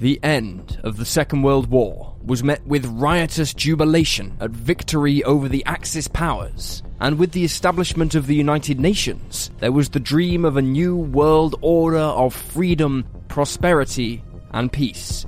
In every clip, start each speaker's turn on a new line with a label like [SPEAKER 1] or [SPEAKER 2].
[SPEAKER 1] The end of the Second World War was met with riotous jubilation at victory over the Axis powers, and with the establishment of the United Nations, there was the dream of a new world order of freedom, prosperity, and peace.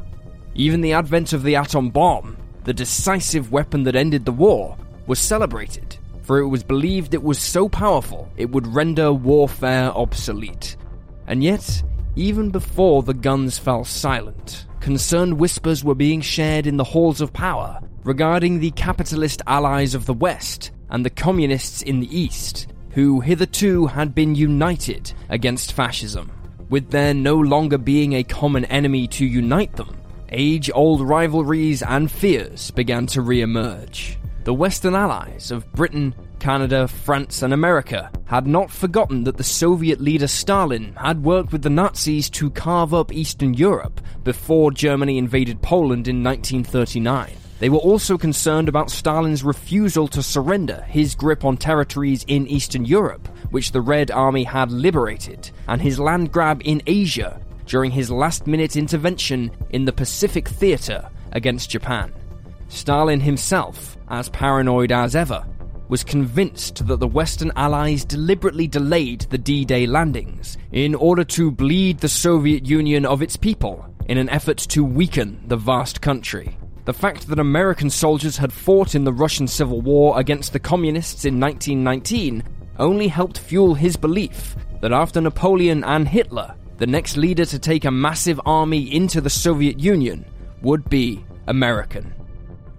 [SPEAKER 1] Even the advent of the atom bomb, the decisive weapon that ended the war, was celebrated, for it was believed it was so powerful it would render warfare obsolete. And yet, even before the guns fell silent, concerned whispers were being shared in the halls of power regarding the capitalist allies of the West and the communists in the East, who hitherto had been united against fascism. With there no longer being a common enemy to unite them, age old rivalries and fears began to re emerge. The Western allies of Britain, Canada, France, and America had not forgotten that the Soviet leader Stalin had worked with the Nazis to carve up Eastern Europe before Germany invaded Poland in 1939. They were also concerned about Stalin's refusal to surrender his grip on territories in Eastern Europe, which the Red Army had liberated, and his land grab in Asia during his last minute intervention in the Pacific Theater against Japan. Stalin himself, as paranoid as ever, was convinced that the Western Allies deliberately delayed the D Day landings in order to bleed the Soviet Union of its people in an effort to weaken the vast country. The fact that American soldiers had fought in the Russian Civil War against the Communists in 1919 only helped fuel his belief that after Napoleon and Hitler, the next leader to take a massive army into the Soviet Union would be American.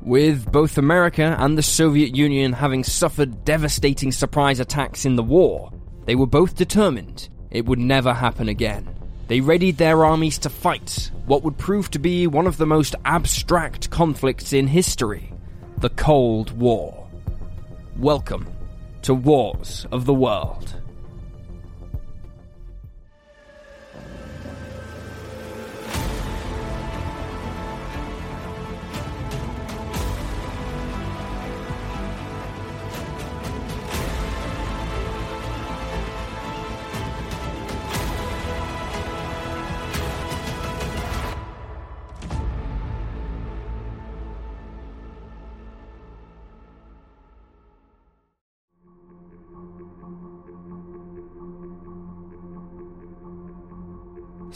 [SPEAKER 1] With both America and the Soviet Union having suffered devastating surprise attacks in the war, they were both determined it would never happen again. They readied their armies to fight what would prove to be one of the most abstract conflicts in history the Cold War. Welcome to Wars of the World.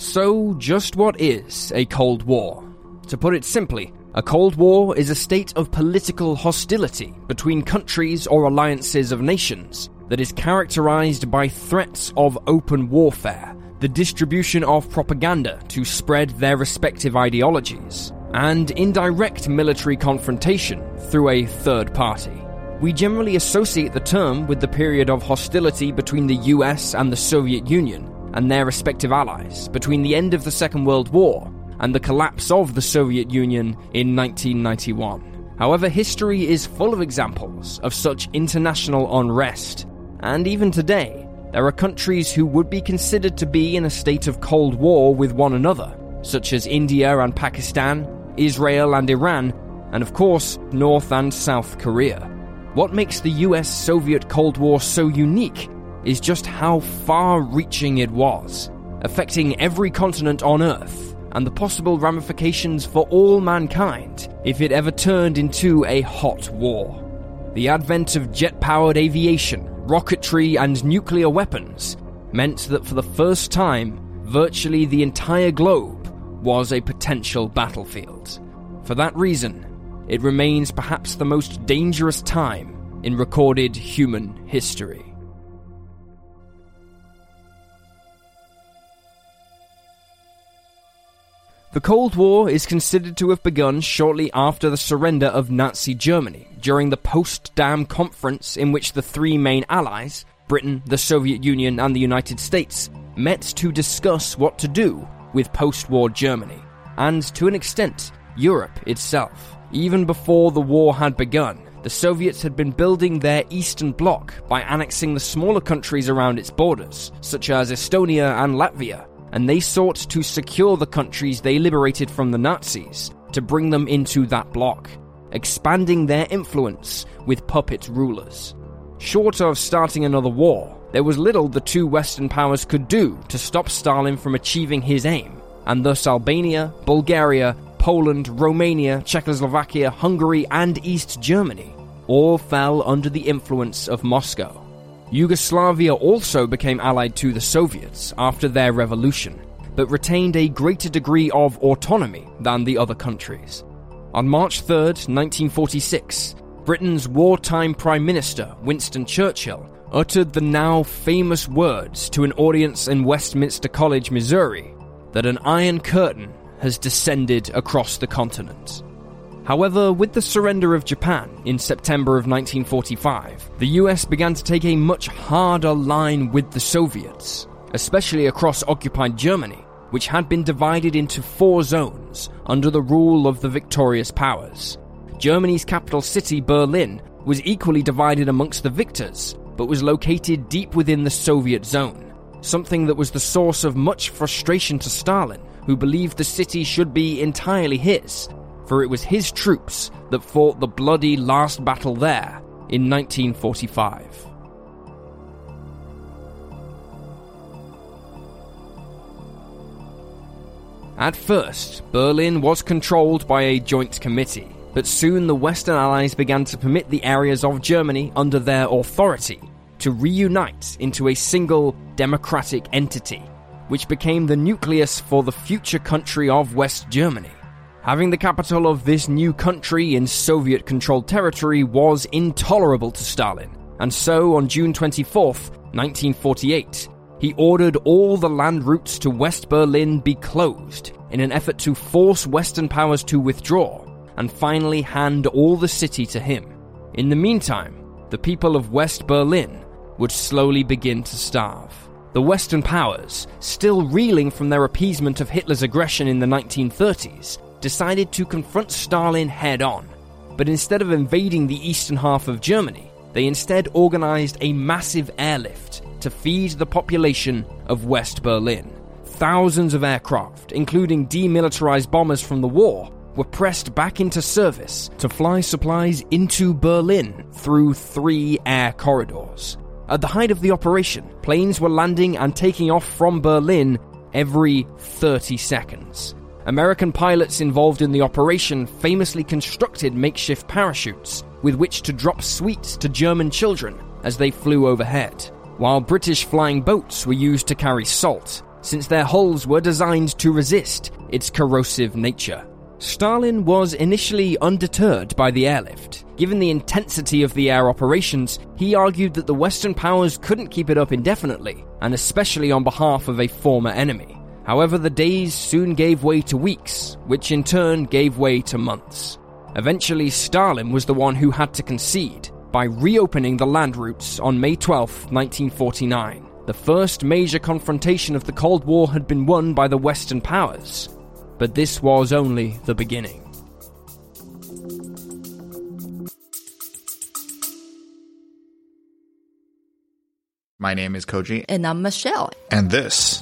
[SPEAKER 1] So, just what is a Cold War? To put it simply, a Cold War is a state of political hostility between countries or alliances of nations that is characterized by threats of open warfare, the distribution of propaganda to spread their respective ideologies, and indirect military confrontation through a third party. We generally associate the term with the period of hostility between the US and the Soviet Union and their respective allies between the end of the Second World War and the collapse of the Soviet Union in 1991. However, history is full of examples of such international unrest, and even today, there are countries who would be considered to be in a state of Cold War with one another, such as India and Pakistan, Israel and Iran, and of course, North and South Korea. What makes the US Soviet Cold War so unique is just how far reaching it was, affecting every continent on Earth and the possible ramifications for all mankind if it ever turned into a hot war. The advent of jet powered aviation, rocketry, and nuclear weapons meant that for the first time, virtually the entire globe was a potential battlefield. For that reason, it remains perhaps the most dangerous time in recorded human history. The Cold War is considered to have begun shortly after the surrender of Nazi Germany during the Potsdam Conference, in which the three main allies, Britain, the Soviet Union, and the United States, met to discuss what to do with post war Germany, and to an extent, Europe itself. Even before the war had begun, the Soviets had been building their Eastern Bloc by annexing the smaller countries around its borders, such as Estonia and Latvia, and they sought to secure the countries they liberated from the Nazis to bring them into that bloc, expanding their influence with puppet rulers. Short of starting another war, there was little the two Western powers could do to stop Stalin from achieving his aim, and thus Albania, Bulgaria, Poland, Romania, Czechoslovakia, Hungary, and East Germany all fell under the influence of Moscow. Yugoslavia also became allied to the Soviets after their revolution, but retained a greater degree of autonomy than the other countries. On March 3, 1946, Britain's wartime Prime Minister, Winston Churchill, uttered the now famous words to an audience in Westminster College, Missouri, that an iron curtain has descended across the continent. However, with the surrender of Japan in September of 1945, the US began to take a much harder line with the Soviets, especially across occupied Germany, which had been divided into four zones under the rule of the victorious powers. Germany's capital city, Berlin, was equally divided amongst the victors, but was located deep within the Soviet zone, something that was the source of much frustration to Stalin, who believed the city should be entirely his for it was his troops that fought the bloody last battle there in 1945. At first, Berlin was controlled by a joint committee, but soon the Western Allies began to permit the areas of Germany under their authority to reunite into a single democratic entity, which became the nucleus for the future country of West Germany. Having the capital of this new country in Soviet controlled territory was intolerable to Stalin, and so on June 24, 1948, he ordered all the land routes to West Berlin be closed in an effort to force Western powers to withdraw and finally hand all the city to him. In the meantime, the people of West Berlin would slowly begin to starve. The Western powers, still reeling from their appeasement of Hitler's aggression in the 1930s, decided to confront Stalin head on. But instead of invading the eastern half of Germany, they instead organized a massive airlift to feed the population of West Berlin. Thousands of aircraft, including demilitarized bombers from the war, were pressed back into service to fly supplies into Berlin through three air corridors. At the height of the operation, planes were landing and taking off from Berlin every 30 seconds. American pilots involved in the operation famously constructed makeshift parachutes with which to drop sweets to German children as they flew overhead, while British flying boats were used to carry salt, since their hulls were designed to resist its corrosive nature. Stalin was initially undeterred by the airlift. Given the intensity of the air operations, he argued that the Western powers couldn't keep it up indefinitely, and especially on behalf of a former enemy. However, the days soon gave way to weeks, which in turn gave way to months. Eventually, Stalin was the one who had to concede by reopening the land routes on May 12, 1949. The first major confrontation of the Cold War had been won by the Western powers, but this was only the beginning.
[SPEAKER 2] My name is Koji.
[SPEAKER 3] And I'm Michelle.
[SPEAKER 2] And this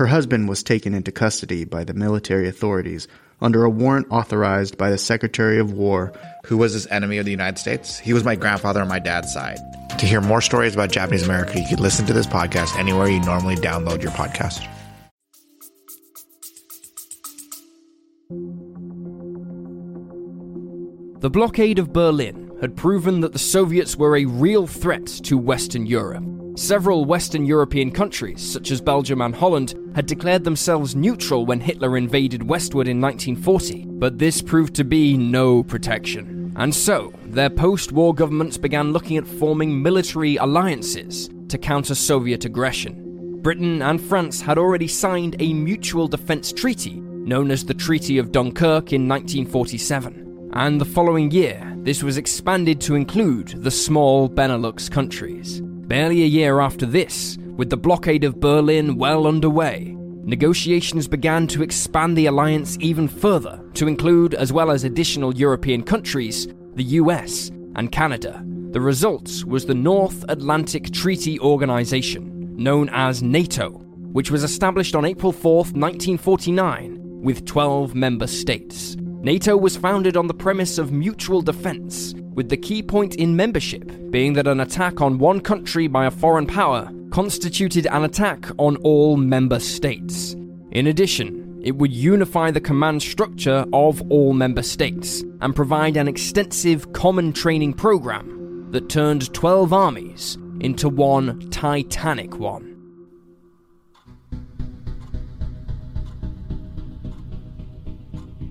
[SPEAKER 4] Her husband was taken into custody by the military authorities under a warrant authorized by the Secretary of War.
[SPEAKER 2] Who was this enemy of the United States? He was my grandfather on my dad's side. To hear more stories about Japanese America, you can listen to this podcast anywhere you normally download your podcast.
[SPEAKER 1] The blockade of Berlin had proven that the Soviets were a real threat to Western Europe. Several Western European countries, such as Belgium and Holland, had declared themselves neutral when Hitler invaded westward in 1940, but this proved to be no protection. And so, their post war governments began looking at forming military alliances to counter Soviet aggression. Britain and France had already signed a mutual defense treaty known as the Treaty of Dunkirk in 1947. And the following year, this was expanded to include the small Benelux countries. Barely a year after this, with the blockade of Berlin well underway, negotiations began to expand the alliance even further to include, as well as additional European countries, the US and Canada. The result was the North Atlantic Treaty Organization, known as NATO, which was established on April 4, 1949, with 12 member states. NATO was founded on the premise of mutual defense, with the key point in membership being that an attack on one country by a foreign power constituted an attack on all member states. In addition, it would unify the command structure of all member states and provide an extensive common training program that turned 12 armies into one titanic one.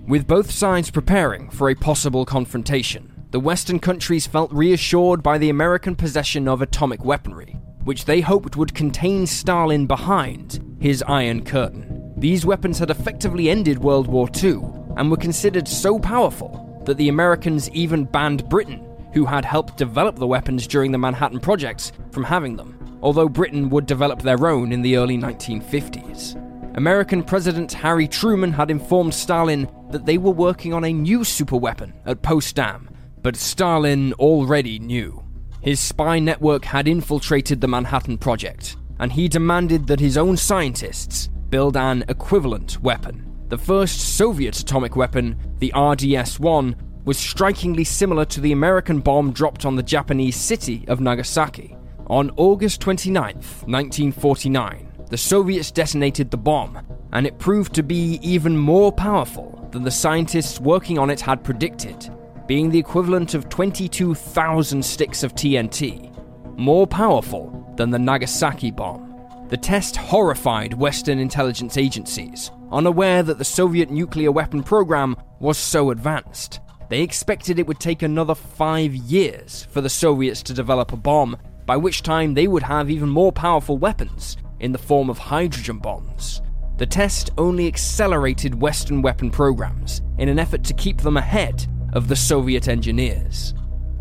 [SPEAKER 1] With both sides preparing for a possible confrontation, the Western countries felt reassured by the American possession of atomic weaponry, which they hoped would contain Stalin behind his Iron Curtain. These weapons had effectively ended World War II and were considered so powerful that the Americans even banned Britain, who had helped develop the weapons during the Manhattan Project, from having them, although Britain would develop their own in the early 1950s. American President Harry Truman had informed Stalin that they were working on a new superweapon at Potsdam, but Stalin already knew. His spy network had infiltrated the Manhattan Project, and he demanded that his own scientists build an equivalent weapon. The first Soviet atomic weapon, the RDS 1, was strikingly similar to the American bomb dropped on the Japanese city of Nagasaki. On August 29, 1949, the Soviets detonated the bomb, and it proved to be even more powerful than the scientists working on it had predicted, being the equivalent of 22,000 sticks of TNT, more powerful than the Nagasaki bomb. The test horrified Western intelligence agencies, unaware that the Soviet nuclear weapon program was so advanced. They expected it would take another five years for the Soviets to develop a bomb, by which time they would have even more powerful weapons in the form of hydrogen bombs. The test only accelerated Western weapon programs in an effort to keep them ahead of the Soviet engineers.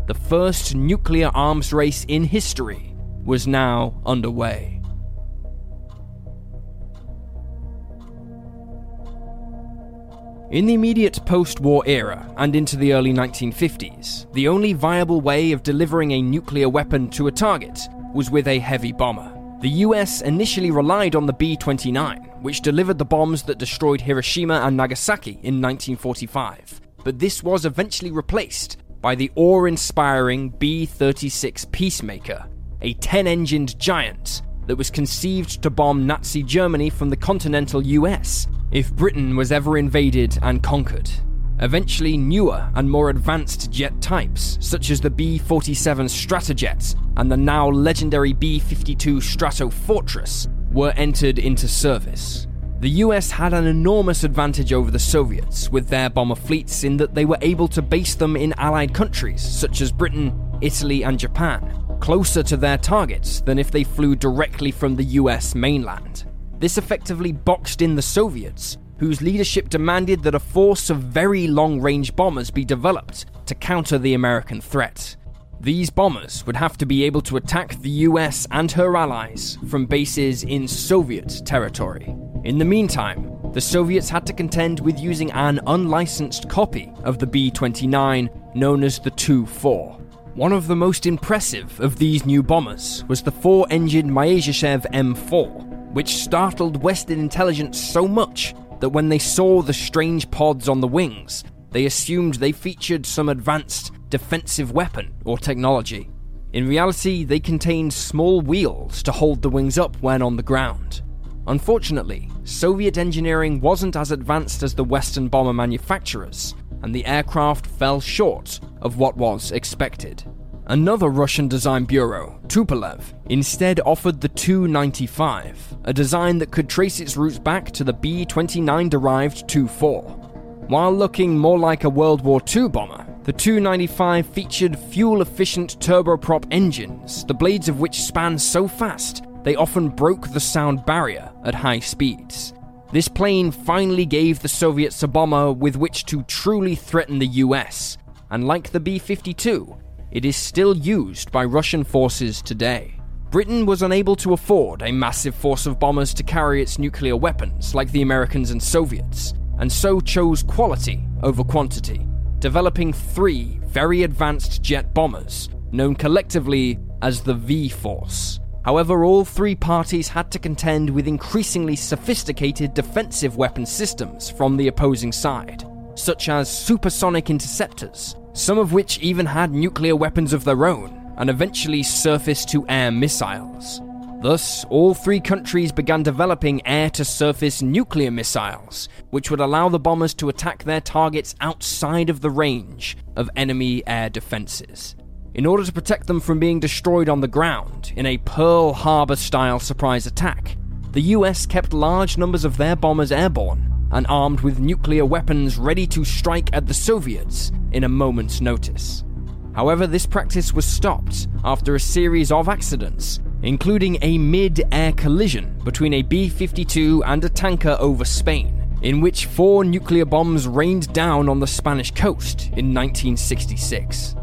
[SPEAKER 1] The first nuclear arms race in history was now underway. In the immediate post war era and into the early 1950s, the only viable way of delivering a nuclear weapon to a target was with a heavy bomber. The US initially relied on the B 29, which delivered the bombs that destroyed Hiroshima and Nagasaki in 1945, but this was eventually replaced by the awe inspiring B 36 Peacemaker, a 10 engined giant that was conceived to bomb Nazi Germany from the continental US if Britain was ever invaded and conquered. Eventually, newer and more advanced jet types, such as the B 47 Stratojet and the now legendary B 52 Stratofortress, were entered into service. The US had an enormous advantage over the Soviets with their bomber fleets in that they were able to base them in allied countries such as Britain, Italy, and Japan, closer to their targets than if they flew directly from the US mainland. This effectively boxed in the Soviets whose leadership demanded that a force of very long range bombers be developed to counter the American threat. These bombers would have to be able to attack the US and her allies from bases in Soviet territory. In the meantime, the Soviets had to contend with using an unlicensed copy of the B 29 known as the Tu 4. One of the most impressive of these new bombers was the four engined Myasishchev M4, which startled Western intelligence so much that when they saw the strange pods on the wings, they assumed they featured some advanced defensive weapon or technology. In reality, they contained small wheels to hold the wings up when on the ground. Unfortunately, Soviet engineering wasn't as advanced as the Western bomber manufacturers, and the aircraft fell short of what was expected. Another Russian design bureau, Tupolev, instead offered the Tu 95, a design that could trace its roots back to the B 29 derived Tu 4. While looking more like a World War II bomber, the Tu 95 featured fuel efficient turboprop engines, the blades of which span so fast they often broke the sound barrier at high speeds. This plane finally gave the Soviets a bomber with which to truly threaten the US, and like the B 52, it is still used by Russian forces today. Britain was unable to afford a massive force of bombers to carry its nuclear weapons like the Americans and Soviets, and so chose quality over quantity, developing three very advanced jet bombers known collectively as the V Force. However, all three parties had to contend with increasingly sophisticated defensive weapon systems from the opposing side, such as supersonic interceptors, some of which even had nuclear weapons of their own, and eventually surface to air missiles. Thus, all three countries began developing air to surface nuclear missiles, which would allow the bombers to attack their targets outside of the range of enemy air defenses. In order to protect them from being destroyed on the ground in a Pearl Harbor style surprise attack, the US kept large numbers of their bombers airborne and armed with nuclear weapons ready to strike at the Soviets in a moment's notice. However, this practice was stopped after a series of accidents, including a mid air collision between a B 52 and a tanker over Spain, in which four nuclear bombs rained down on the Spanish coast in 1966.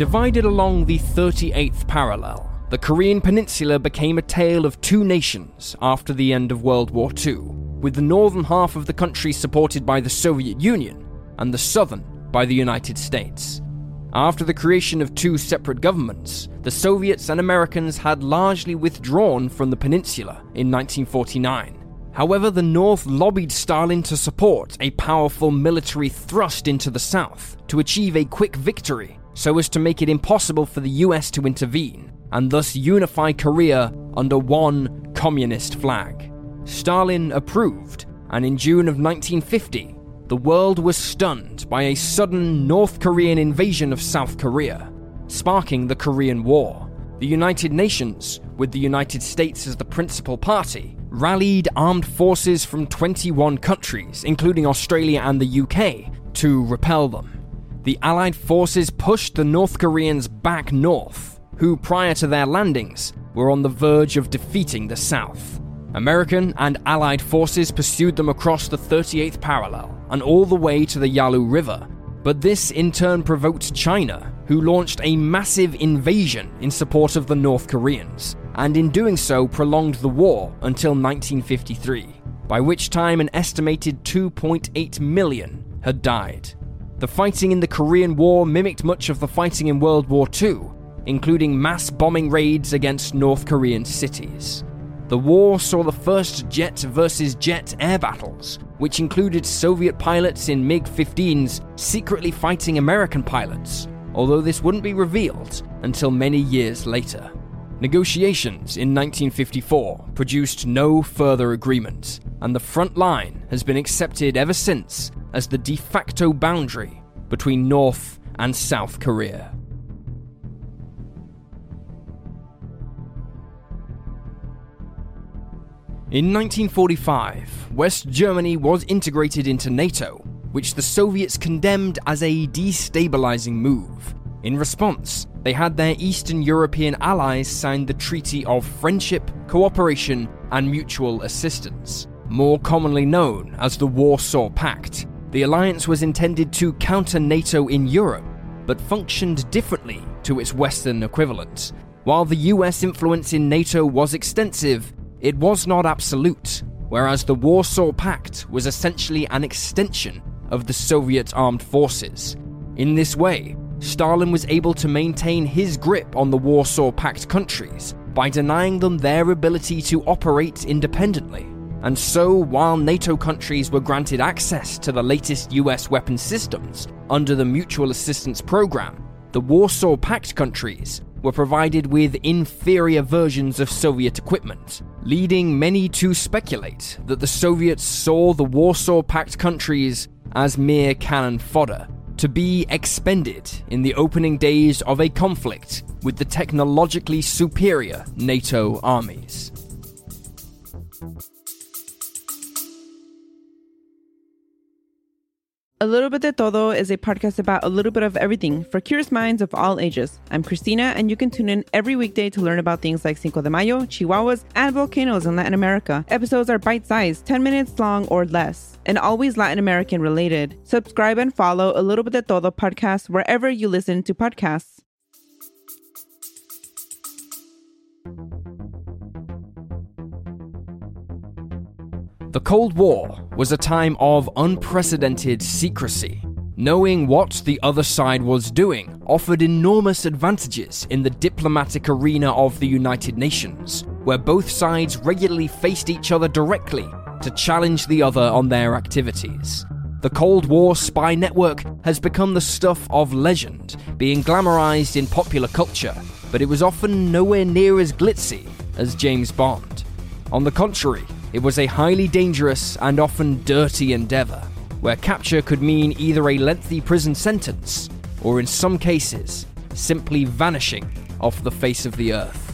[SPEAKER 1] Divided along the 38th parallel, the Korean Peninsula became a tale of two nations after the end of World War II, with the northern half of the country supported by the Soviet Union and the southern by the United States. After the creation of two separate governments, the Soviets and Americans had largely withdrawn from the peninsula in 1949. However, the North lobbied Stalin to support a powerful military thrust into the South to achieve a quick victory so as to make it impossible for the US to intervene and thus unify Korea under one communist flag. Stalin approved, and in June of 1950, the world was stunned by a sudden North Korean invasion of South Korea, sparking the Korean War. The United Nations, with the United States as the principal party, rallied armed forces from 21 countries, including Australia and the UK, to repel them the Allied forces pushed the North Koreans back north, who prior to their landings were on the verge of defeating the South. American and Allied forces pursued them across the 38th parallel and all the way to the Yalu River, but this in turn provoked China, who launched a massive invasion in support of the North Koreans, and in doing so prolonged the war until 1953, by which time an estimated 2.8 million had died. The fighting in the Korean War mimicked much of the fighting in World War II, including mass bombing raids against North Korean cities. The war saw the first jet versus jet air battles, which included Soviet pilots in MiG 15s secretly fighting American pilots, although this wouldn't be revealed until many years later. Negotiations in 1954 produced no further agreement, and the front line has been accepted ever since as the de facto boundary between North and South Korea. In 1945, West Germany was integrated into NATO, which the Soviets condemned as a destabilizing move. In response, they had their Eastern European allies sign the Treaty of Friendship, Cooperation, and Mutual Assistance, more commonly known as the Warsaw Pact, the alliance was intended to counter NATO in Europe, but functioned differently to its Western equivalent. While the US influence in NATO was extensive, it was not absolute, whereas the Warsaw Pact was essentially an extension of the Soviet armed forces. In this way, Stalin was able to maintain his grip on the Warsaw Pact countries by denying them their ability to operate independently. And so, while NATO countries were granted access to the latest US weapon systems under the Mutual Assistance Program, the Warsaw Pact countries were provided with inferior versions of Soviet equipment, leading many to speculate that the Soviets saw the Warsaw Pact countries as mere cannon fodder to be expended in the opening days of a conflict with the technologically superior NATO armies.
[SPEAKER 5] A Little Bit de Todo is a podcast about a little bit of everything for curious minds of all ages. I'm Christina, and you can tune in every weekday to learn about things like Cinco de Mayo, Chihuahuas, and volcanoes in Latin America. Episodes are bite sized, 10 minutes long or less, and always Latin American related. Subscribe and follow A Little Bit de Todo podcast wherever you listen to podcasts.
[SPEAKER 1] The Cold War was a time of unprecedented secrecy. Knowing what the other side was doing offered enormous advantages in the diplomatic arena of the United Nations, where both sides regularly faced each other directly to challenge the other on their activities. The Cold War spy network has become the stuff of legend, being glamorized in popular culture, but it was often nowhere near as glitzy as James Bond. On the contrary, it was a highly dangerous and often dirty endeavor, where capture could mean either a lengthy prison sentence, or in some cases, simply vanishing off the face of the earth.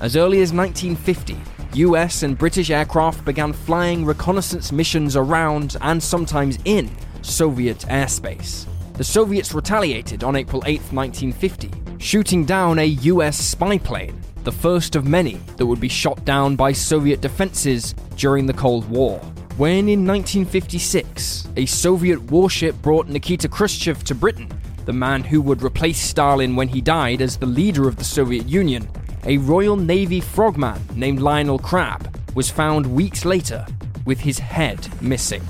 [SPEAKER 1] As early as 1950, US and British aircraft began flying reconnaissance missions around and sometimes in Soviet airspace. The Soviets retaliated on April 8, 1950, shooting down a US spy plane the first of many that would be shot down by Soviet defenses during the Cold War. When in 1956, a Soviet warship brought Nikita Khrushchev to Britain, the man who would replace Stalin when he died as the leader of the Soviet Union, a Royal Navy frogman named Lionel Crabb was found weeks later with his head missing.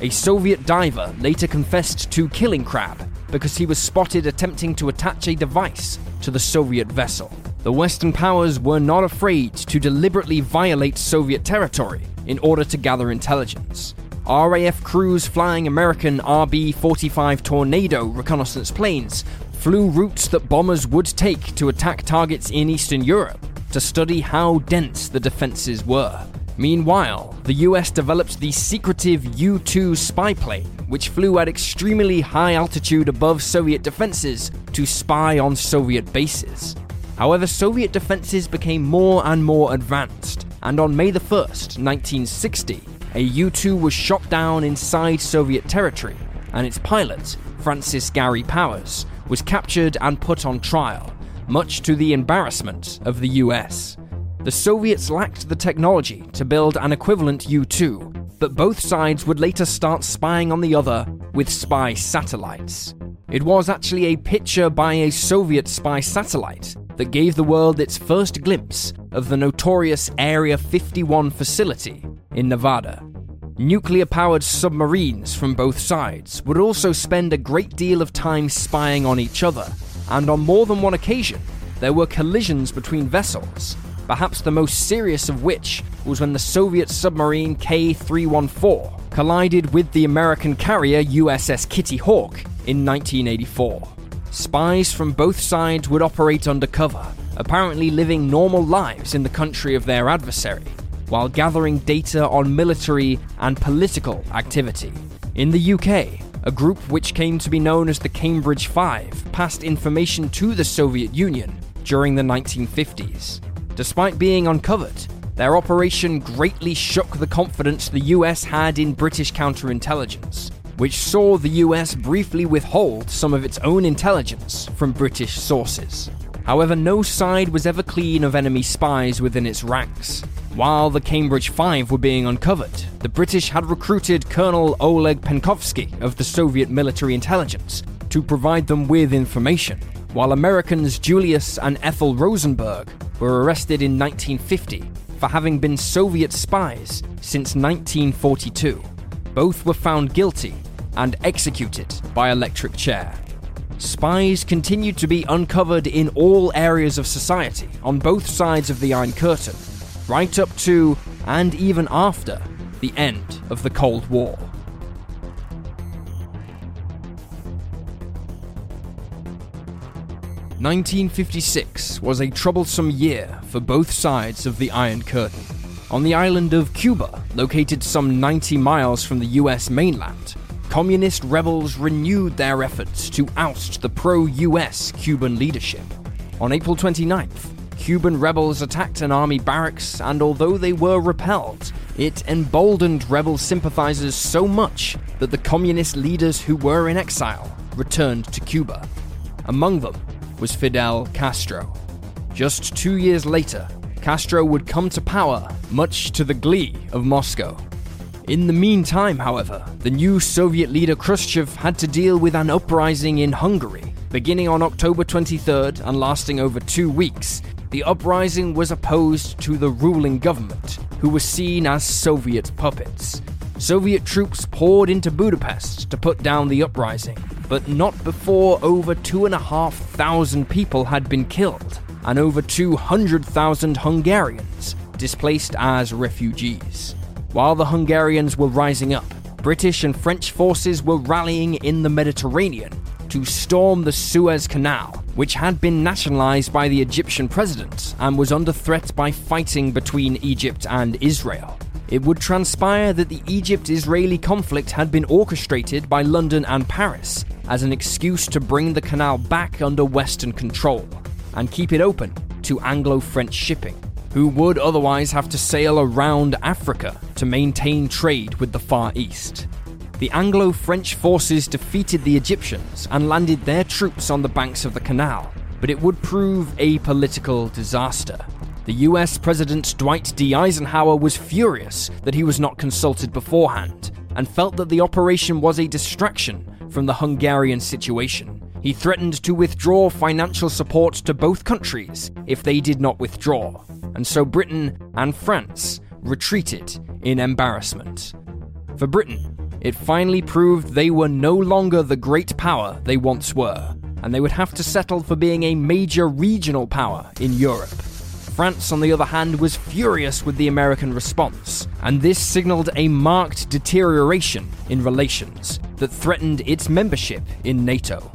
[SPEAKER 1] A Soviet diver later confessed to killing Crabb because he was spotted attempting to attach a device to the Soviet vessel. The Western powers were not afraid to deliberately violate Soviet territory in order to gather intelligence. RAF crews flying American RB 45 Tornado reconnaissance planes flew routes that bombers would take to attack targets in Eastern Europe to study how dense the defenses were. Meanwhile, the US developed the secretive U 2 spy plane, which flew at extremely high altitude above Soviet defenses to spy on Soviet bases. However, Soviet defenses became more and more advanced, and on May 1st, 1960, a U 2 was shot down inside Soviet territory, and its pilot, Francis Gary Powers, was captured and put on trial, much to the embarrassment of the US. The Soviets lacked the technology to build an equivalent U 2, but both sides would later start spying on the other with spy satellites. It was actually a picture by a Soviet spy satellite that gave the world its first glimpse of the notorious Area 51 facility in Nevada. Nuclear powered submarines from both sides would also spend a great deal of time spying on each other, and on more than one occasion, there were collisions between vessels, perhaps the most serious of which was when the Soviet submarine K 314 collided with the American carrier USS Kitty Hawk in 1984. Spies from both sides would operate undercover, apparently living normal lives in the country of their adversary, while gathering data on military and political activity. In the UK, a group which came to be known as the Cambridge Five passed information to the Soviet Union during the 1950s. Despite being uncovered, their operation greatly shook the confidence the US had in British counterintelligence, which saw the US briefly withhold some of its own intelligence from British sources. However, no side was ever clean of enemy spies within its ranks. While the Cambridge Five were being uncovered, the British had recruited Colonel Oleg Penkovsky of the Soviet military intelligence to provide them with information, while Americans Julius and Ethel Rosenberg were arrested in 1950 for having been Soviet spies since 1942. Both were found guilty and executed by electric chair. Spies continued to be uncovered in all areas of society on both sides of the Iron Curtain, right up to and even after the end of the Cold War. Nineteen fifty six was a troublesome year for both sides of the Iron Curtain. On the island of Cuba, located some 90 miles from the US mainland, communist rebels renewed their efforts to oust the pro US Cuban leadership. On April 29th, Cuban rebels attacked an army barracks, and although they were repelled, it emboldened rebel sympathizers so much that the communist leaders who were in exile returned to Cuba. Among them was Fidel Castro. Just two years later, Castro would come to power, much to the glee of Moscow. In the meantime, however, the new Soviet leader Khrushchev had to deal with an uprising in Hungary, beginning on October 23rd and lasting over two weeks, the uprising was opposed to the ruling government, who were seen as Soviet puppets. Soviet troops poured into Budapest to put down the uprising, but not before over 2,500 people had been killed and over 200,000 Hungarians displaced as refugees. While the Hungarians were rising up, British and French forces were rallying in the Mediterranean to storm the Suez Canal, which had been nationalized by the Egyptian president and was under threat by fighting between Egypt and Israel. It would transpire that the Egypt Israeli conflict had been orchestrated by London and Paris as an excuse to bring the canal back under Western control and keep it open to Anglo French shipping, who would otherwise have to sail around Africa to maintain trade with the Far East. The Anglo French forces defeated the Egyptians and landed their troops on the banks of the canal, but it would prove a political disaster. The US President Dwight D. Eisenhower was furious that he was not consulted beforehand and felt that the operation was a distraction from the Hungarian situation. He threatened to withdraw financial support to both countries if they did not withdraw, and so Britain and France retreated in embarrassment. For Britain, it finally proved they were no longer the great power they once were, and they would have to settle for being a major regional power in Europe. France, on the other hand, was furious with the American response, and this signaled a marked deterioration in relations that threatened its membership in NATO.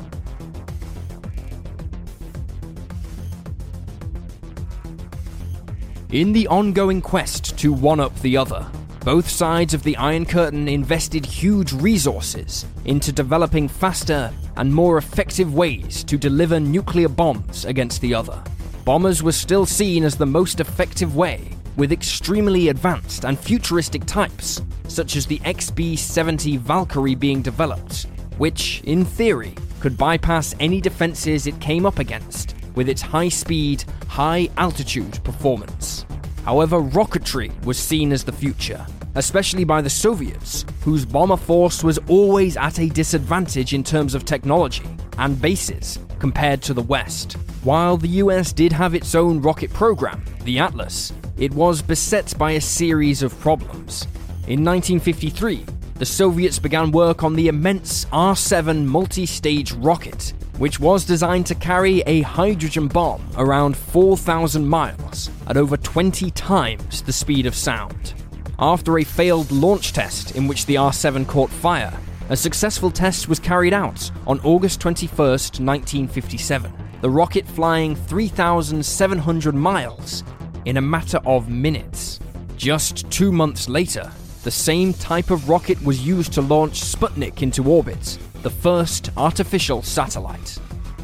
[SPEAKER 1] In the ongoing quest to one up the other, both sides of the Iron Curtain invested huge resources into developing faster and more effective ways to deliver nuclear bombs against the other. Bombers were still seen as the most effective way, with extremely advanced and futuristic types, such as the XB 70 Valkyrie being developed, which, in theory, could bypass any defenses it came up against with its high speed, high altitude performance. However, rocketry was seen as the future, especially by the Soviets, whose bomber force was always at a disadvantage in terms of technology and bases compared to the West. While the US did have its own rocket program, the Atlas, it was beset by a series of problems. In 1953, the Soviets began work on the immense R 7 multi stage rocket, which was designed to carry a hydrogen bomb around 4,000 miles at over 20 times the speed of sound. After a failed launch test in which the R 7 caught fire, a successful test was carried out on August 21, 1957, the rocket flying 3,700 miles in a matter of minutes. Just two months later, the same type of rocket was used to launch Sputnik into orbit, the first artificial satellite.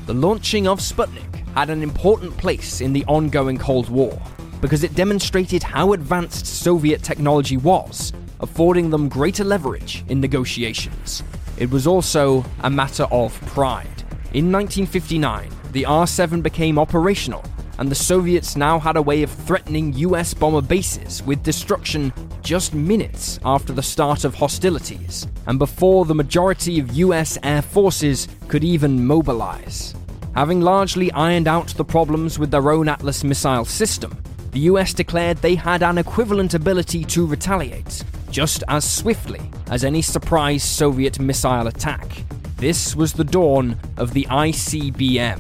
[SPEAKER 1] The launching of Sputnik had an important place in the ongoing Cold War because it demonstrated how advanced Soviet technology was, affording them greater leverage in negotiations. It was also a matter of pride. In 1959, the R 7 became operational, and the Soviets now had a way of threatening US bomber bases with destruction just minutes after the start of hostilities, and before the majority of US air forces could even mobilize. Having largely ironed out the problems with their own Atlas missile system, the US declared they had an equivalent ability to retaliate, just as swiftly as any surprise Soviet missile attack. This was the dawn of the ICBM,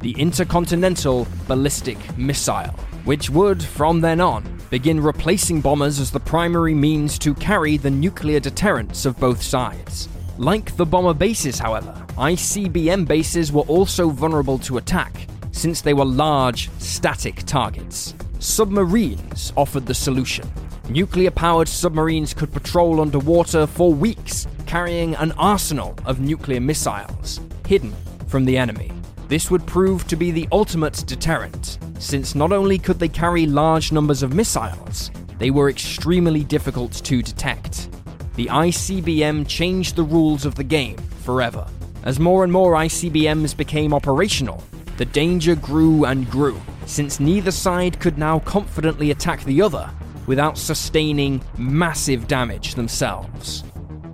[SPEAKER 1] the Intercontinental Ballistic Missile, which would, from then on, begin replacing bombers as the primary means to carry the nuclear deterrence of both sides. Like the bomber bases, however, ICBM bases were also vulnerable to attack, since they were large, static targets. Submarines offered the solution. Nuclear powered submarines could patrol underwater for weeks, carrying an arsenal of nuclear missiles, hidden from the enemy. This would prove to be the ultimate deterrent, since not only could they carry large numbers of missiles, they were extremely difficult to detect. The ICBM changed the rules of the game forever. As more and more ICBMs became operational, the danger grew and grew, since neither side could now confidently attack the other without sustaining massive damage themselves.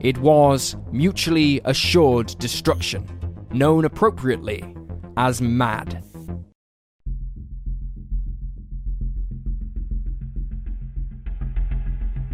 [SPEAKER 1] It was mutually assured destruction, known appropriately as mad.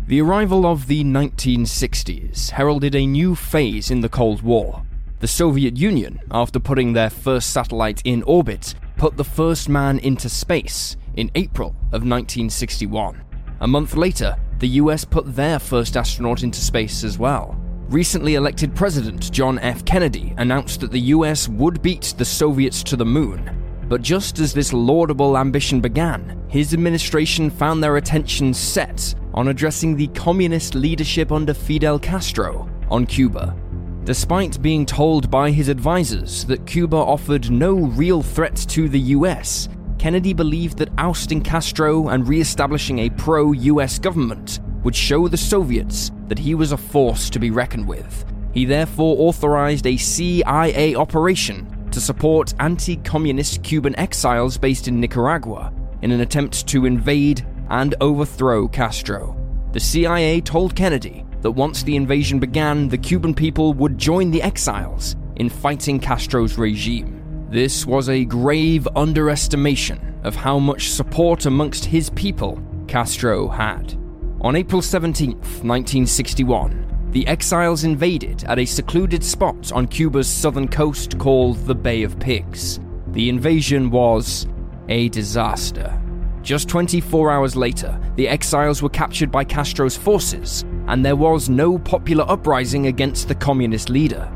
[SPEAKER 1] The arrival of the 1960s heralded a new phase in the Cold War. The Soviet Union, after putting their first satellite in orbit, put the first man into space in April of 1961. A month later, the US put their first astronaut into space as well. Recently elected President John F. Kennedy announced that the US would beat the Soviets to the moon. But just as this laudable ambition began, his administration found their attention set on addressing the communist leadership under Fidel Castro on Cuba. Despite being told by his advisors that Cuba offered no real threat to the US, Kennedy believed that ousting Castro and re establishing a pro US government would show the Soviets that he was a force to be reckoned with. He therefore authorized a CIA operation to support anti communist Cuban exiles based in Nicaragua in an attempt to invade and overthrow Castro. The CIA told Kennedy that once the invasion began, the Cuban people would join the exiles in fighting Castro's regime. This was a grave underestimation of how much support amongst his people Castro had. On April 17, 1961, the exiles invaded at a secluded spot on Cuba's southern coast called the Bay of Pigs. The invasion was a disaster. Just 24 hours later, the exiles were captured by Castro's forces, and there was no popular uprising against the communist leader.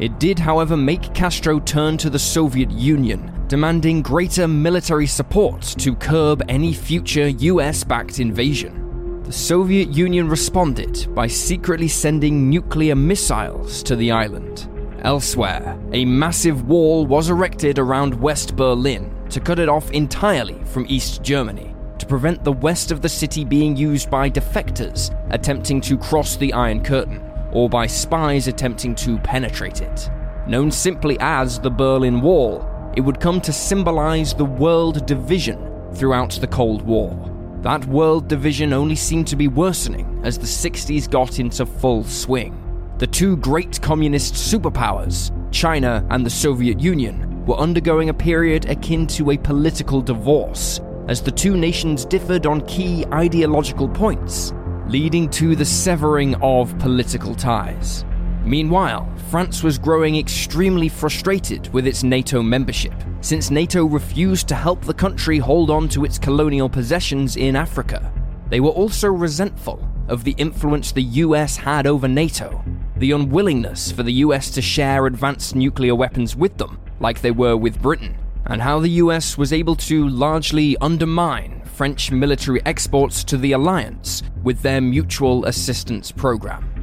[SPEAKER 1] It did, however, make Castro turn to the Soviet Union, demanding greater military support to curb any future US backed invasion. The Soviet Union responded by secretly sending nuclear missiles to the island. Elsewhere, a massive wall was erected around West Berlin to cut it off entirely from East Germany, to prevent the west of the city being used by defectors attempting to cross the Iron Curtain, or by spies attempting to penetrate it. Known simply as the Berlin Wall, it would come to symbolize the world division throughout the Cold War. That world division only seemed to be worsening as the 60s got into full swing. The two great communist superpowers, China and the Soviet Union, were undergoing a period akin to a political divorce, as the two nations differed on key ideological points, leading to the severing of political ties. Meanwhile, France was growing extremely frustrated with its NATO membership, since NATO refused to help the country hold on to its colonial possessions in Africa. They were also resentful of the influence the US had over NATO, the unwillingness for the US to share advanced nuclear weapons with them, like they were with Britain, and how the US was able to largely undermine French military exports to the alliance with their mutual assistance program.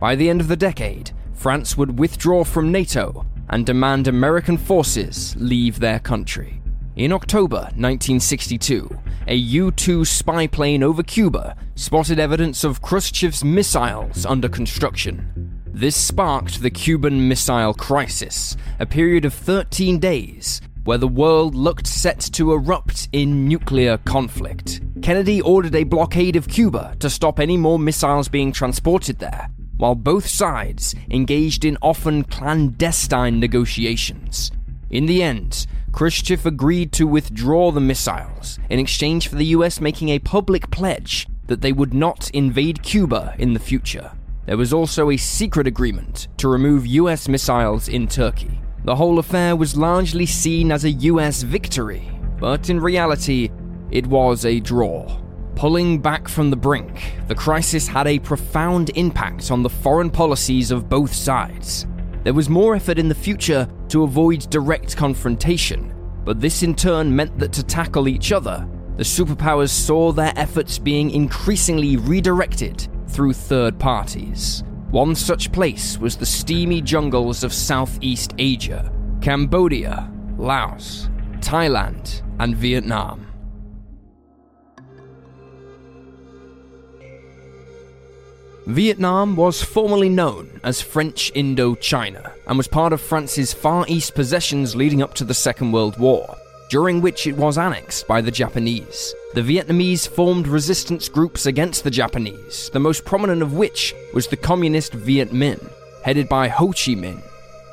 [SPEAKER 1] By the end of the decade, France would withdraw from NATO and demand American forces leave their country. In October 1962, a U 2 spy plane over Cuba spotted evidence of Khrushchev's missiles under construction. This sparked the Cuban Missile Crisis, a period of 13 days where the world looked set to erupt in nuclear conflict. Kennedy ordered a blockade of Cuba to stop any more missiles being transported there, while both sides engaged in often clandestine negotiations. In the end, Khrushchev agreed to withdraw the missiles in exchange for the US making a public pledge that they would not invade Cuba in the future. There was also a secret agreement to remove US missiles in Turkey. The whole affair was largely seen as a US victory, but in reality, it was a draw. Pulling back from the brink, the crisis had a profound impact on the foreign policies of both sides. There was more effort in the future to avoid direct confrontation, but this in turn meant that to tackle each other, the superpowers saw their efforts being increasingly redirected through third parties. One such place was the steamy jungles of Southeast Asia Cambodia, Laos, Thailand, and Vietnam. Vietnam was formerly known as French Indochina and was part of France's Far East possessions leading up to the Second World War, during which it was annexed by the Japanese. The Vietnamese formed resistance groups against the Japanese, the most prominent of which was the communist Viet Minh, headed by Ho Chi Minh.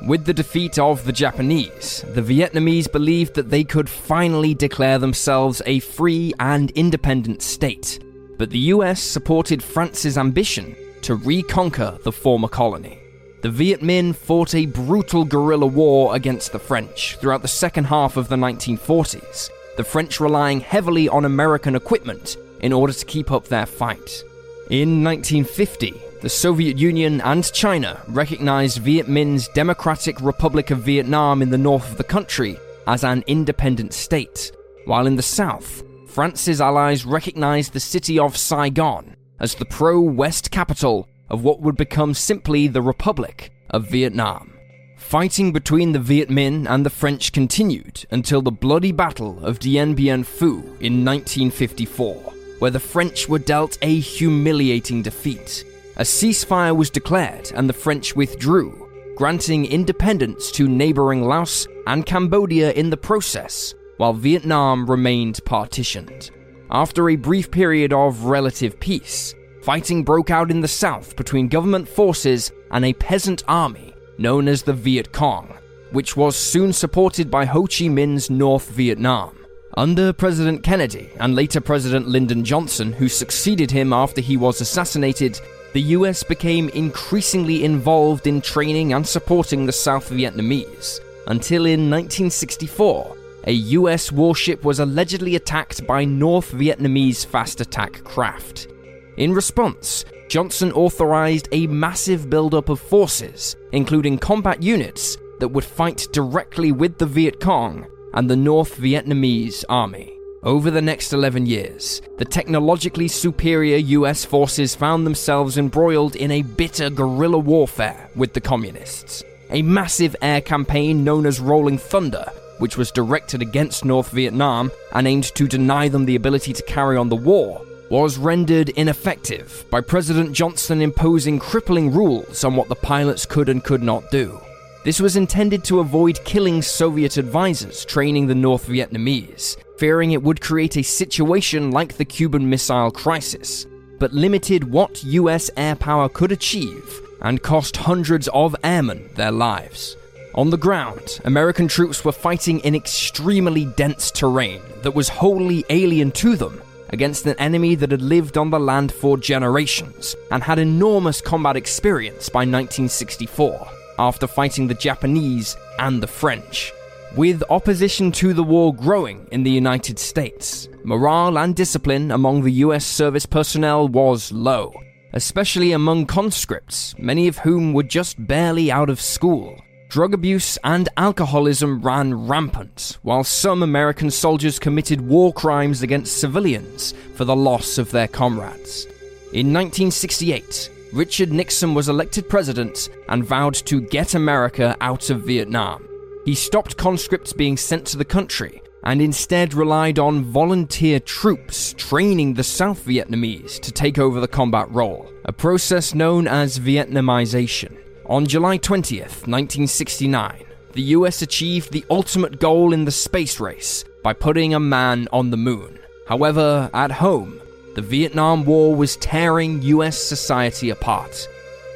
[SPEAKER 1] With the defeat of the Japanese, the Vietnamese believed that they could finally declare themselves a free and independent state. but the US supported France's ambition to reconquer the former colony. The Viet Minh fought a brutal guerrilla war against the French throughout the second half of the 1940s, the French relying heavily on American equipment in order to keep up their fight. In 1950, the Soviet Union and China recognized Viet Minh's Democratic Republic of Vietnam in the north of the country as an independent state, while in the south, France's allies recognized the city of Saigon as the pro West capital of what would become simply the Republic of Vietnam. Fighting between the Viet Minh and the French continued until the bloody Battle of Dien Bien Phu in 1954, where the French were dealt a humiliating defeat. A ceasefire was declared and the French withdrew, granting independence to neighboring Laos and Cambodia in the process, while Vietnam remained partitioned. After a brief period of relative peace, fighting broke out in the south between government forces and a peasant army known as the Viet Cong, which was soon supported by Ho Chi Minh's North Vietnam. Under President Kennedy and later President Lyndon Johnson, who succeeded him after he was assassinated, the US became increasingly involved in training and supporting the South Vietnamese, until in 1964, a US warship was allegedly attacked by North Vietnamese fast attack craft. In response, Johnson authorized a massive buildup of forces, including combat units that would fight directly with the Viet Cong and the North Vietnamese army. Over the next 11 years, the technologically superior US forces found themselves embroiled in a bitter guerrilla warfare with the communists. A massive air campaign known as Rolling Thunder, which was directed against North Vietnam and aimed to deny them the ability to carry on the war, was rendered ineffective by President Johnson imposing crippling rules on what the pilots could and could not do. This was intended to avoid killing Soviet advisors training the North Vietnamese, fearing it would create a situation like the Cuban Missile Crisis, but limited what US air power could achieve and cost hundreds of airmen their lives. On the ground, American troops were fighting in extremely dense terrain that was wholly alien to them against an enemy that had lived on the land for generations and had enormous combat experience by 1964 after fighting the Japanese and the French. With opposition to the war growing in the United States, morale and discipline among the US service personnel was low, especially among conscripts, many of whom were just barely out of school. Drug abuse and alcoholism ran rampant, while some American soldiers committed war crimes against civilians for the loss of their comrades. In 1968, Richard Nixon was elected president and vowed to get America out of Vietnam. He stopped conscripts being sent to the country and instead relied on volunteer troops training the South Vietnamese to take over the combat role, a process known as Vietnamization. On July 20th, 1969, the US achieved the ultimate goal in the space race by putting a man on the moon. However, at home, the Vietnam War was tearing US society apart.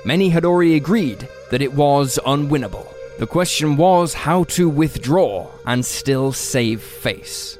[SPEAKER 1] Many had already agreed that it was unwinnable. The question was how to withdraw and still save face.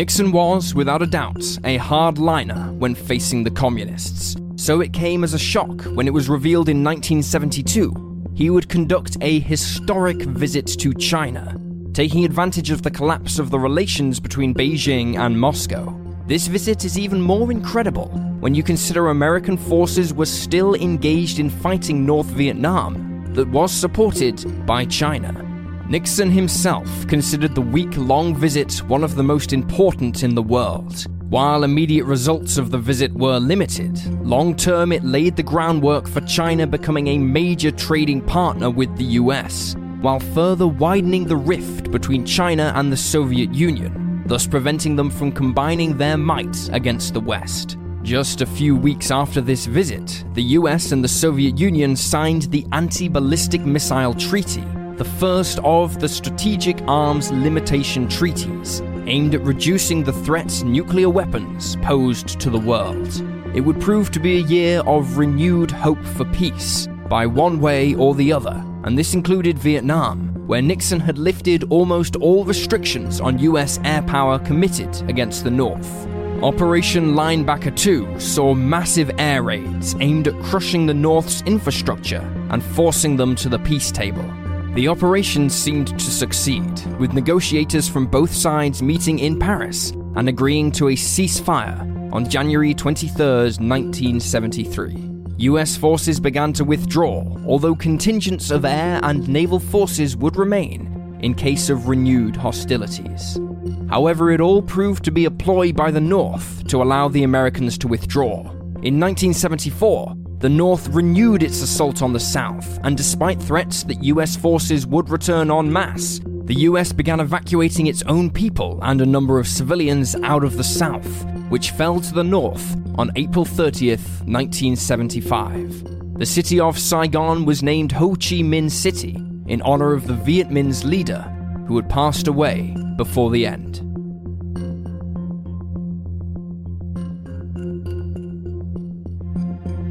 [SPEAKER 1] Nixon was, without a doubt, a hardliner when facing the communists, so it came as a shock when it was revealed in 1972 he would conduct a historic visit to China, taking advantage of the collapse of the relations between Beijing and Moscow. This visit is even more incredible when you consider American forces were still engaged in fighting North Vietnam that was supported by China. Nixon himself considered the week long visit one of the most important in the world. While immediate results of the visit were limited, long term it laid the groundwork for China becoming a major trading partner with the US, while further widening the rift between China and the Soviet Union, thus preventing them from combining their might against the West. Just a few weeks after this visit, the US and the Soviet Union signed the Anti Ballistic Missile Treaty, the first of the Strategic Arms Limitation Treaties, aimed at reducing the threats nuclear weapons posed to the world. It would prove to be a year of renewed hope for peace, by one way or the other, and this included Vietnam, where Nixon had lifted almost all restrictions on US air power committed against the North. Operation Linebacker 2 saw massive air raids aimed at crushing the North's infrastructure and forcing them to the peace table. The operation seemed to succeed, with negotiators from both sides meeting in Paris and agreeing to a ceasefire on January 23, 1973. US forces began to withdraw, although contingents of air and naval forces would remain in case of renewed hostilities. However, it all proved to be a ploy by the North to allow the Americans to withdraw. In 1974, the North renewed its assault on the South, and despite threats that US forces would return en masse, the US began evacuating its own people and a number of civilians out of the South, which fell to the North on April 30th, 1975. The city of Saigon was named Ho Chi Minh City in honor of the Viet Minh's leader who had passed away before the end.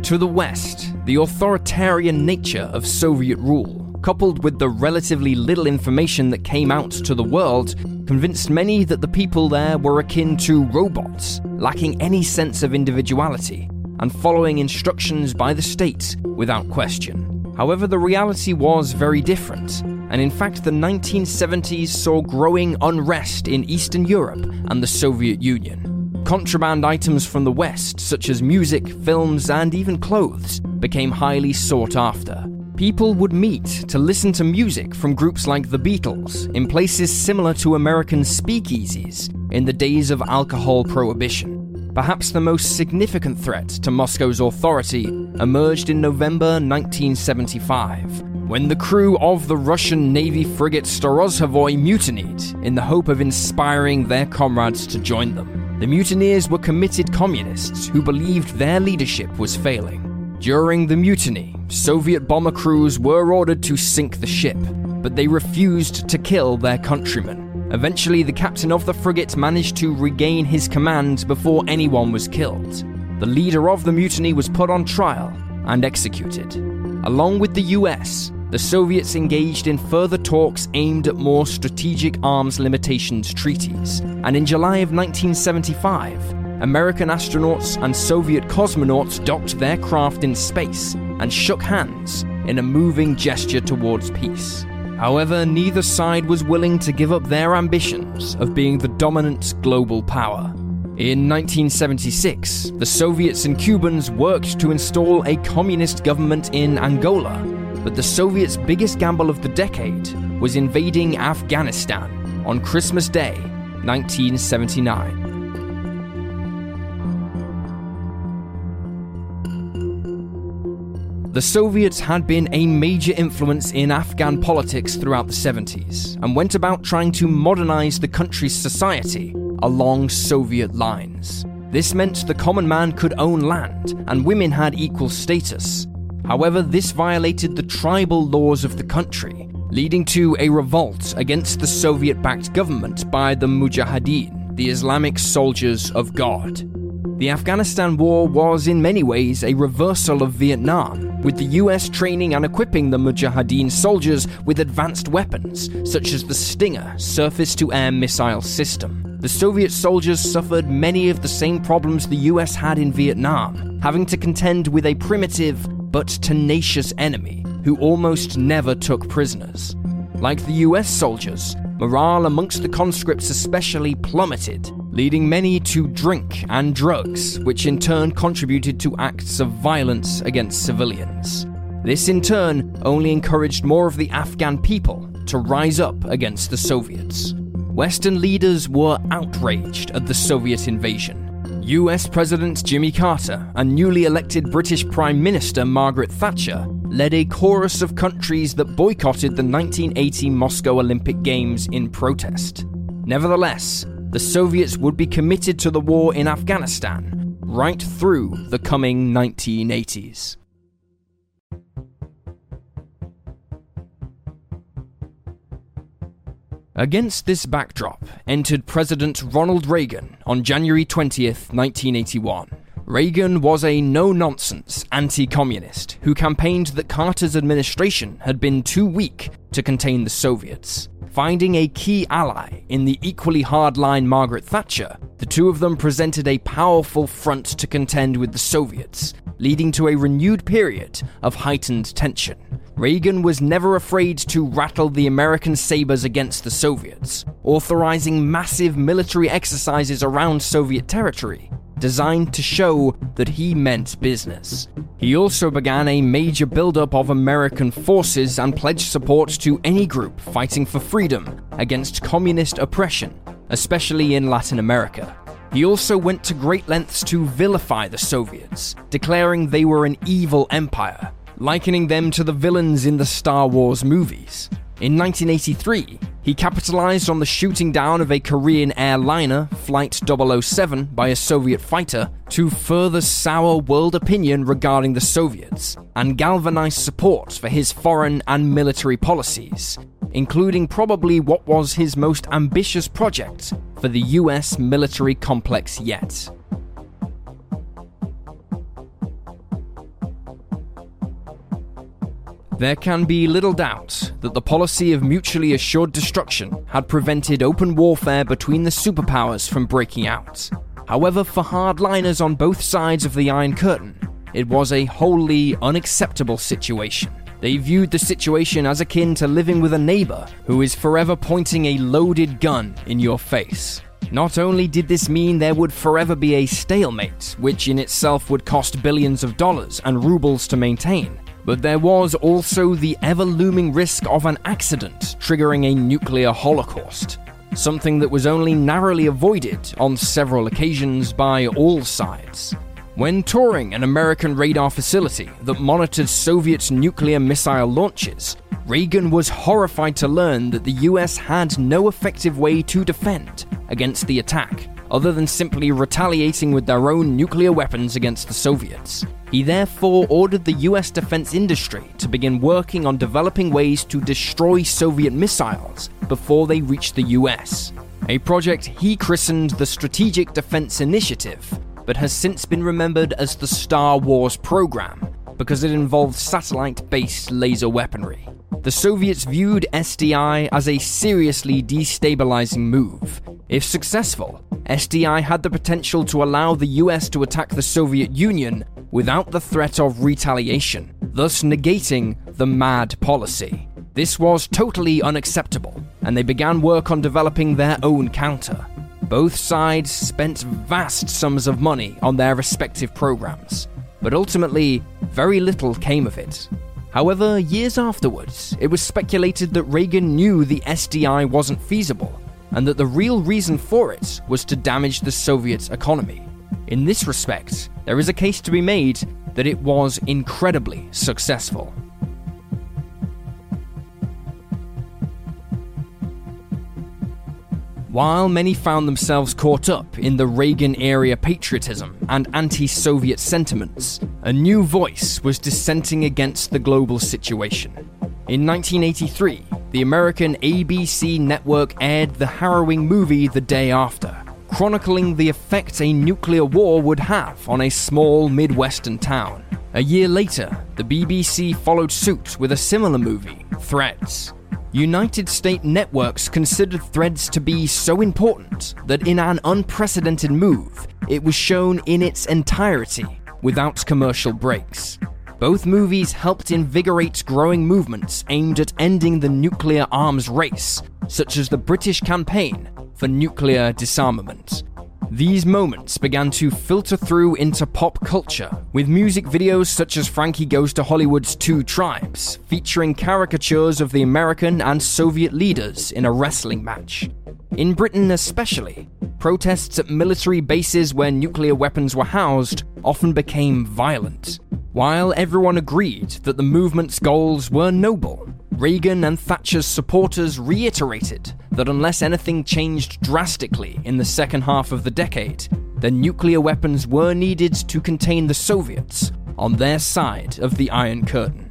[SPEAKER 1] To the west, the authoritarian nature of Soviet rule, coupled with the relatively little information that came out to the world, convinced many that the people there were akin to robots, lacking any sense of individuality, and following instructions by the state without question. However, the reality was very different, and in fact, the 1970s saw growing unrest in Eastern Europe and the Soviet Union. Contraband items from the West, such as music, films, and even clothes, became highly sought after, People would meet to listen to music from groups like the Beatles in places similar to American speakeasies in the days of alcohol prohibition. Perhaps the most significant threat to Moscow's authority emerged in November 1975, when the crew of the Russian Navy frigate Storozhevoy mutinied in the hope of inspiring their comrades to join them. The mutineers were committed communists who believed their leadership was failing. During the mutiny, Soviet bomber crews were ordered to sink the ship, but they refused to kill their countrymen. Eventually, the captain of the frigate managed to regain his command before anyone was killed. The leader of the mutiny was put on trial and executed. Along with the US, the Soviets engaged in further talks aimed at more strategic arms limitations treaties, and in July of 1975, American astronauts and Soviet cosmonauts docked their craft in space and shook hands in a moving gesture towards peace. However, neither side was willing to give up their ambitions of being the dominant global power. In 1976, the Soviets and Cubans worked to install a communist government in Angola, but the Soviets' biggest gamble of the decade was invading Afghanistan on Christmas Day, 1979. The Soviets had been a major influence in Afghan politics throughout the 70s and went about trying to modernize the country's society along Soviet lines. This meant the common man could own land and women had equal status. However, this violated the tribal laws of the country, leading to a revolt against the Soviet backed government by the Mujahideen, the Islamic soldiers of God. The Afghanistan war was in many ways a reversal of Vietnam, with the US training and equipping the Mujahideen soldiers with advanced weapons, such as the Stinger surface to air missile system. The Soviet soldiers suffered many of the same problems the US had in Vietnam, having to contend with a primitive but tenacious enemy who almost never took prisoners. Like the US soldiers, morale amongst the conscripts especially plummeted, leading many to drink and drugs, which in turn contributed to acts of violence against civilians. This in turn only encouraged more of the Afghan people to rise up against the Soviets. Western leaders were outraged at the Soviet invasion. US President Jimmy Carter and newly elected British Prime Minister Margaret Thatcher led a chorus of countries that boycotted the 1980 Moscow Olympic Games in protest. Nevertheless, the Soviets would be committed to the war in Afghanistan right through the coming 1980s. Against this backdrop entered President Ronald Reagan on January 20th, 1981. Reagan was a no nonsense anti communist who campaigned that Carter's administration had been too weak to contain the Soviets. Finding a key ally in the equally hardline Margaret Thatcher, the two of them presented a powerful front to contend with the Soviets, leading to a renewed period of heightened tension. Reagan was never afraid to rattle the American sabers against the Soviets, authorizing massive military exercises around Soviet territory designed to show that he meant business. He also began a major buildup of American forces and pledged support to any group fighting for freedom against communist oppression, especially in Latin America. He also went to great lengths to vilify the Soviets, declaring they were an evil empire, likening them to the villains in the Star Wars movies. In 1983, he capitalized on the shooting down of a Korean airliner, Flight 007, by a Soviet fighter to further sour world opinion regarding the Soviets and galvanize support for his foreign and military policies, including probably what was his most ambitious project for the US military complex yet. There can be little doubt that the policy of mutually assured destruction had prevented open warfare between the superpowers from breaking out. However, for hardliners on both sides of the Iron Curtain, it was a wholly unacceptable situation. They viewed the situation as akin to living with a neighbor who is forever pointing a loaded gun in your face. Not only did this mean there would forever be a stalemate, which in itself would cost billions of dollars and rubles to maintain, but there was also the ever looming risk of an accident triggering a nuclear holocaust, something that was only narrowly avoided on several occasions by all sides. When touring an American radar facility that monitored Soviet nuclear missile launches, Reagan was horrified to learn that the US had no effective way to defend against the attack, other than simply retaliating with their own nuclear weapons against the Soviets. He therefore ordered the US defense industry to begin working on developing ways to destroy Soviet missiles before they reached the US, a project he christened the Strategic Defense Initiative, but has since been remembered as the Star Wars program because it involved satellite based laser weaponry. The Soviets viewed SDI as a seriously destabilizing move. If successful, SDI had the potential to allow the US to attack the Soviet Union without the threat of retaliation, thus negating the MAD policy. This was totally unacceptable, and they began work on developing their own counter. Both sides spent vast sums of money on their respective programs, but ultimately, very little came of it. However, years afterwards, it was speculated that Reagan knew the SDI wasn't feasible, and that the real reason for it was to damage the Soviet economy. In this respect, there is a case to be made that it was incredibly successful. While many found themselves caught up in the Reagan era patriotism and anti Soviet sentiments, a new voice was dissenting against the global situation. In 1983, the American ABC network aired the harrowing movie The Day After, chronicling the effect a nuclear war would have on a small Midwestern town. A year later, the BBC followed suit with a similar movie, Threads. United States networks considered Threads to be so important that in an unprecedented move, it was shown in its entirety without commercial breaks. Both movies helped invigorate growing movements aimed at ending the nuclear arms race, such as the British campaign for nuclear disarmament. These moments began to filter through into pop culture, with music videos such as Frankie Goes to Hollywood's Two Tribes, featuring caricatures of the American and Soviet leaders in a wrestling match. In Britain, especially, protests at military bases where nuclear weapons were housed often became violent. While everyone agreed that the movement's goals were noble, Reagan and Thatcher's supporters reiterated that unless anything changed drastically in the second half of the decade, then nuclear weapons were needed to contain the Soviets on their side of the Iron Curtain.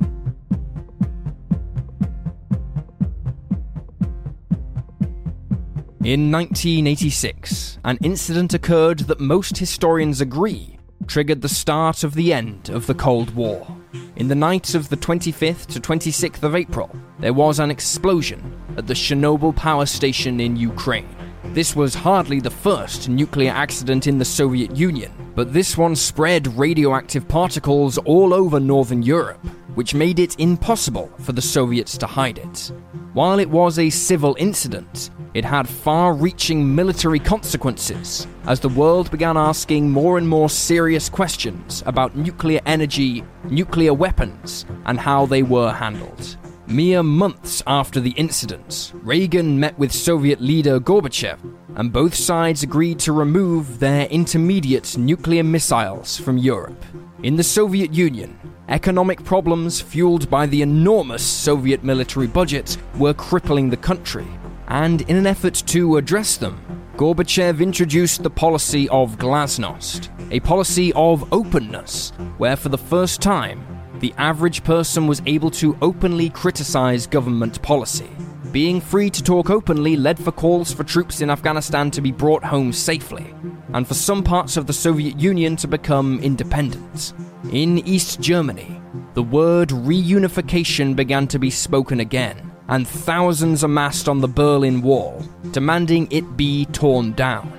[SPEAKER 1] In 1986, an incident occurred that most historians agree triggered the start of the end of the Cold War. In the night of the 25th to 26th of April, there was an explosion at the Chernobyl power station in Ukraine. This was hardly the first nuclear accident in the Soviet Union, but this one spread radioactive particles all over northern Europe, which made it impossible for the Soviets to hide it. While it was a civil incident, it had far reaching military consequences as the world began asking more and more serious questions about nuclear energy, nuclear weapons, and how they were handled. Mere months after the incident, Reagan met with Soviet leader Gorbachev, and both sides agreed to remove their intermediate nuclear missiles from Europe. In the Soviet Union, economic problems fueled by the enormous Soviet military budget were crippling the country, and in an effort to address them, Gorbachev introduced the policy of glasnost, a policy of openness, where for the first time, the average person was able to openly criticize government policy. Being free to talk openly led for calls for troops in Afghanistan to be brought home safely, and for some parts of the Soviet Union to become independent. In East Germany, the word reunification began to be spoken again, and thousands amassed on the Berlin Wall, demanding it be torn down.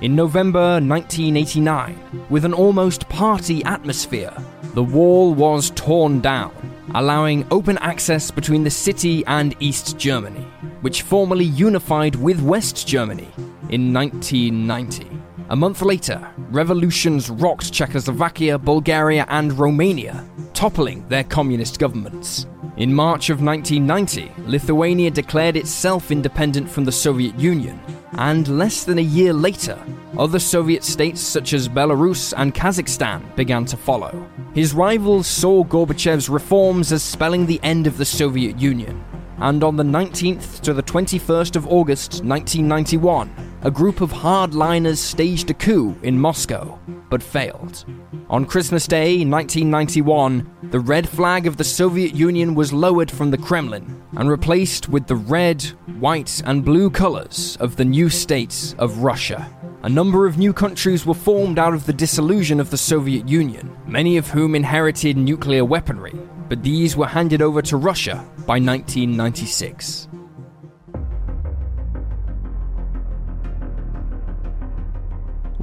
[SPEAKER 1] In November 1989, with an almost party atmosphere, the wall was torn down, allowing open access between the city and East Germany, which formally unified with West Germany in 1990. A month later, revolutions rocked Czechoslovakia, Bulgaria, and Romania, toppling their communist governments. In March of 1990, Lithuania declared itself independent from the Soviet Union, and less than a year later, other Soviet states such as Belarus and Kazakhstan began to follow. His rivals saw Gorbachev's reforms as spelling the end of the Soviet Union, and on the 19th to the 21st of August 1991, a group of hardliners staged a coup in Moscow, but failed. On Christmas Day 1991, the red flag of the Soviet Union was lowered from the Kremlin and replaced with the red, white, and blue colors of the new states of Russia. A number of new countries were formed out of the dissolution of the Soviet Union, many of whom inherited nuclear weaponry, but these were handed over to Russia by 1996.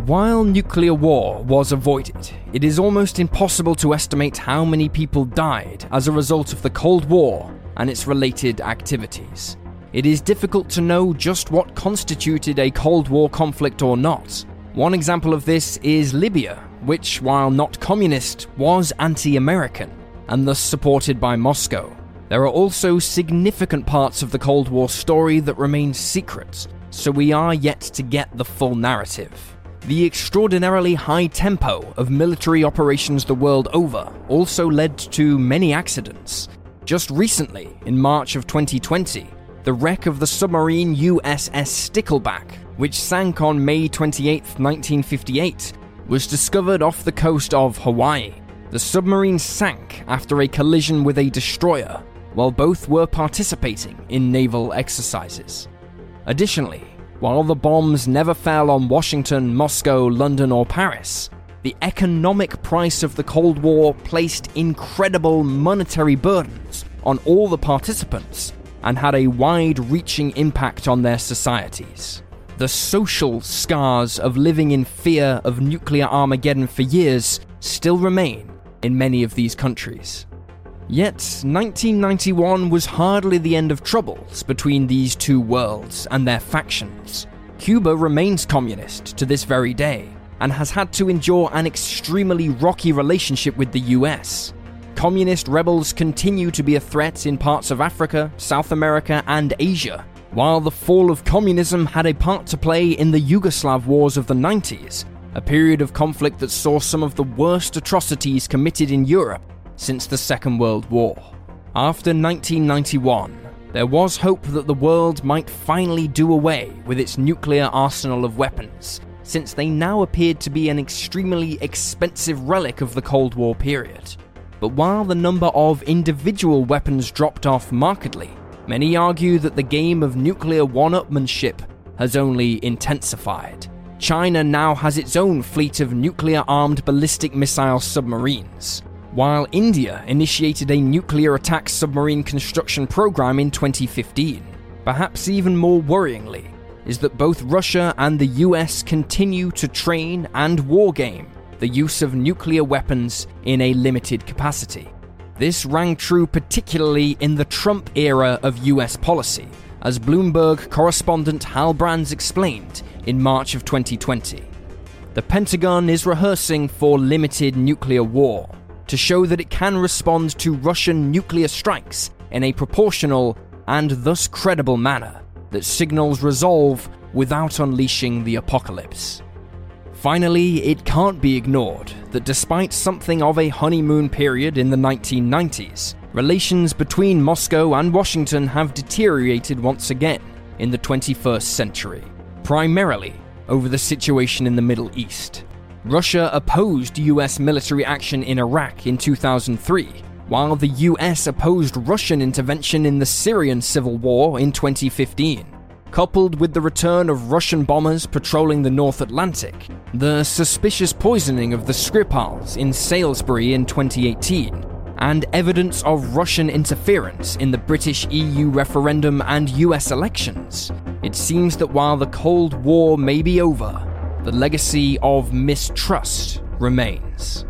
[SPEAKER 1] While nuclear war was avoided, it is almost impossible to estimate how many people died as a result of the Cold War and its related activities. It is difficult to know just what constituted a Cold War conflict or not. One example of this is Libya, which, while not communist, was anti American and thus supported by Moscow. There are also significant parts of the Cold War story that remain secret, so we are yet to get the full narrative. The extraordinarily high tempo of military operations the world over also led to many accidents. Just recently, in March of 2020, the wreck of the submarine USS Stickleback, which sank on May 28, 1958, was discovered off the coast of Hawaii. The submarine sank after a collision with a destroyer, while both were participating in naval exercises. Additionally, while the bombs never fell on Washington, Moscow, London, or Paris, the economic price of the Cold War placed incredible monetary burdens on all the participants and had a wide reaching impact on their societies. The social scars of living in fear of nuclear Armageddon for years still remain in many of these countries. Yet, 1991 was hardly the end of troubles between these two worlds and their factions. Cuba remains communist to this very day and has had to endure an extremely rocky relationship with the US. Communist rebels continue to be a threat in parts of Africa, South America, and Asia, while the fall of communism had a part to play in the Yugoslav wars of the 90s, a period of conflict that saw some of the worst atrocities committed in Europe since the Second World War. After 1991, there was hope that the world might finally do away with its nuclear arsenal of weapons, since they now appeared to be an extremely expensive relic of the Cold War period. But while the number of individual weapons dropped off markedly, many argue that the game of nuclear one upmanship has only intensified. China now has its own fleet of nuclear armed ballistic missile submarines, while India initiated a nuclear attack submarine construction program in 2015. Perhaps even more worryingly, is that both Russia and the US continue to train and wargame the use of nuclear weapons in a limited capacity. This rang true particularly in the Trump era of US policy, as Bloomberg correspondent Hal Brands explained in March of 2020. The Pentagon is rehearsing for limited nuclear war to show that it can respond to Russian nuclear strikes in a proportional and thus credible manner that signals resolve without unleashing the apocalypse. Finally, it can't be ignored that despite something of a honeymoon period in the 1990s, relations between Moscow and Washington have deteriorated once again in the 21st century, primarily over the situation in the Middle East. Russia opposed US military action in Iraq in 2003, while the US opposed Russian intervention in the Syrian civil war in 2015. Coupled with the return of Russian bombers patrolling the North Atlantic, the suspicious poisoning of the Skripals in Salisbury in 2018, and evidence of Russian interference in the British EU referendum and US elections, it seems that while the Cold War may be over, the legacy of mistrust remains.